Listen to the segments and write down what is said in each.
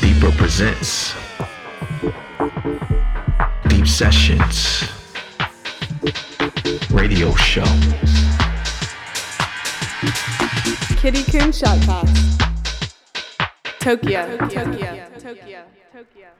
Deeper presents Deep Sessions Radio Show. Kitty Coon Shot Toss. Tokyo. Tokyo. Tokyo. Tokyo. Tokyo.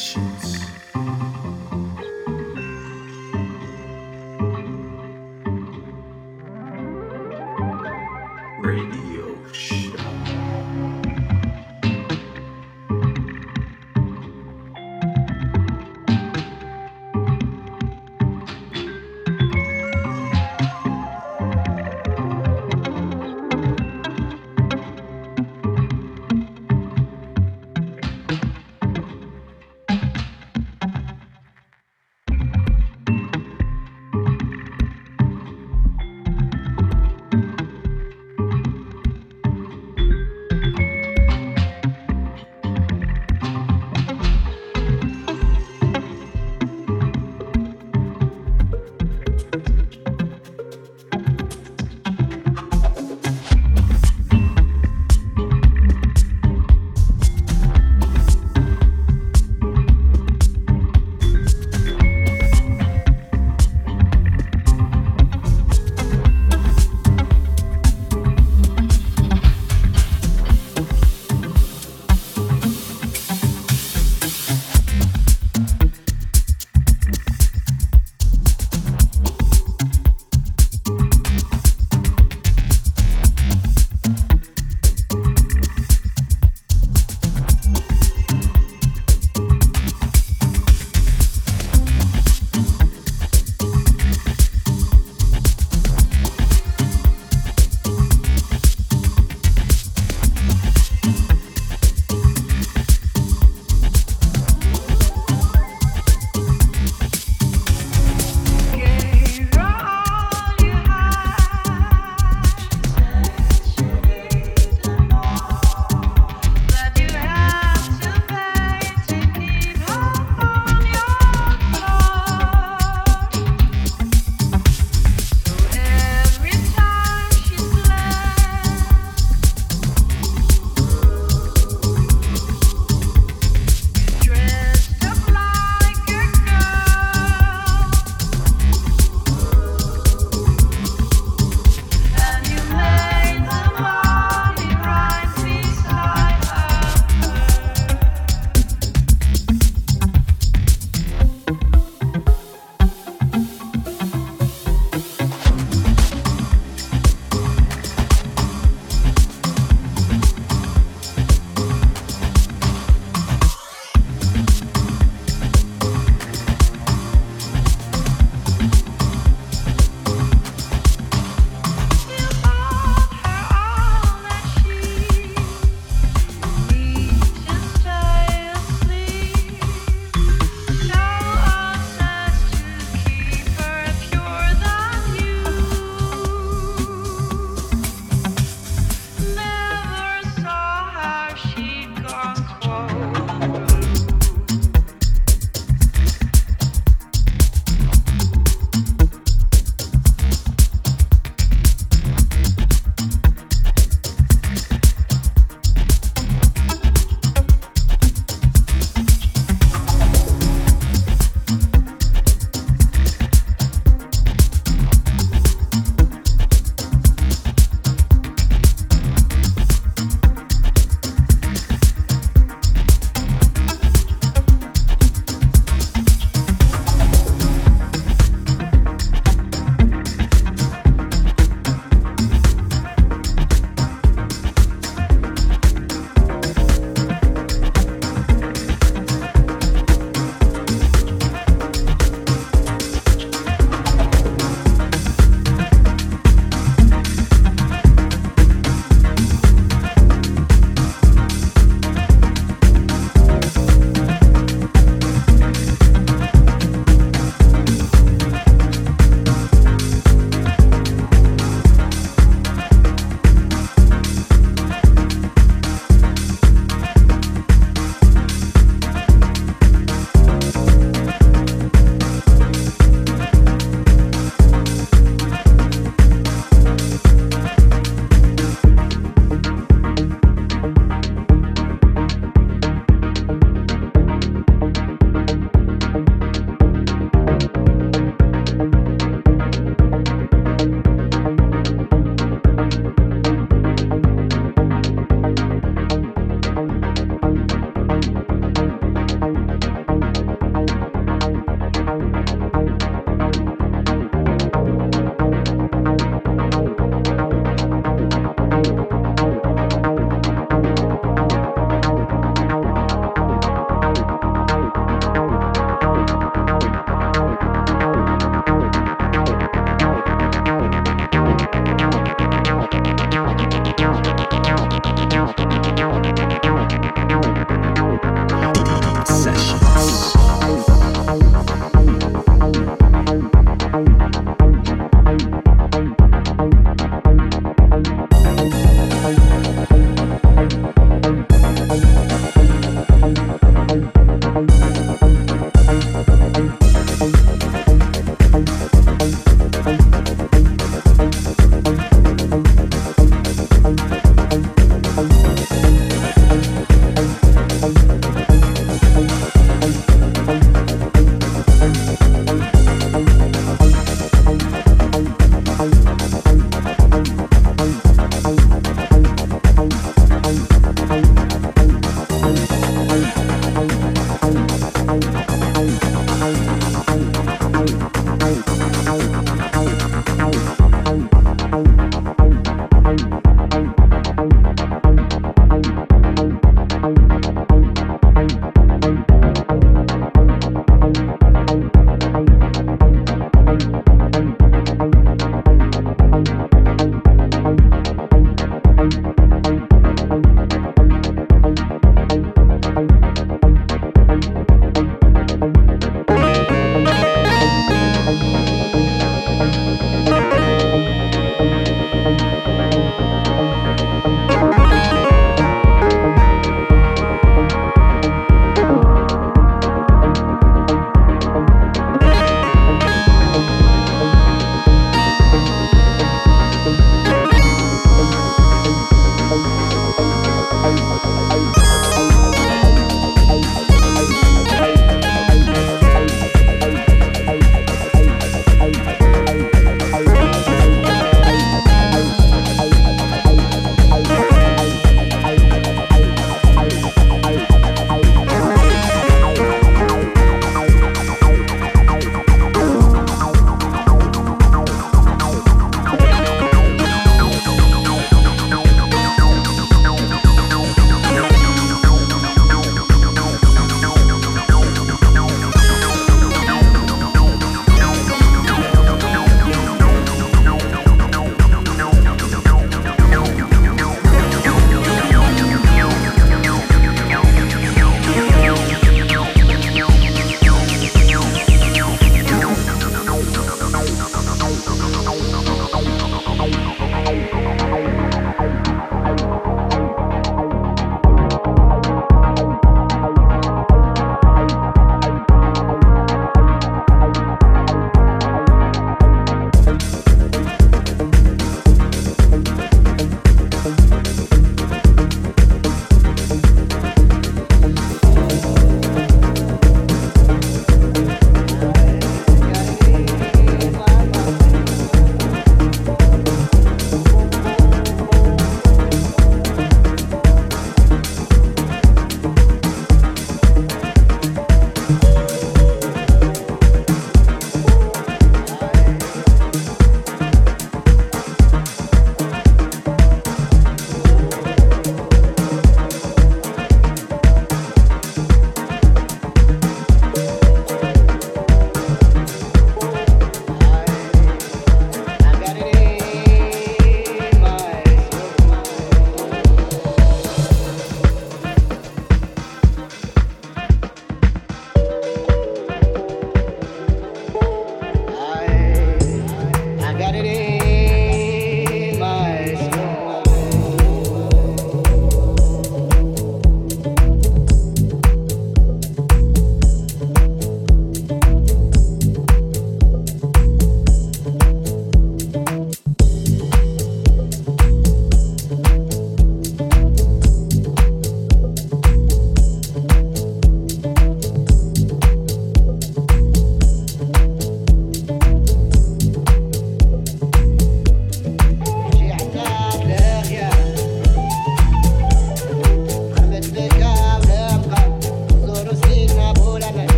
Deep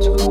这个。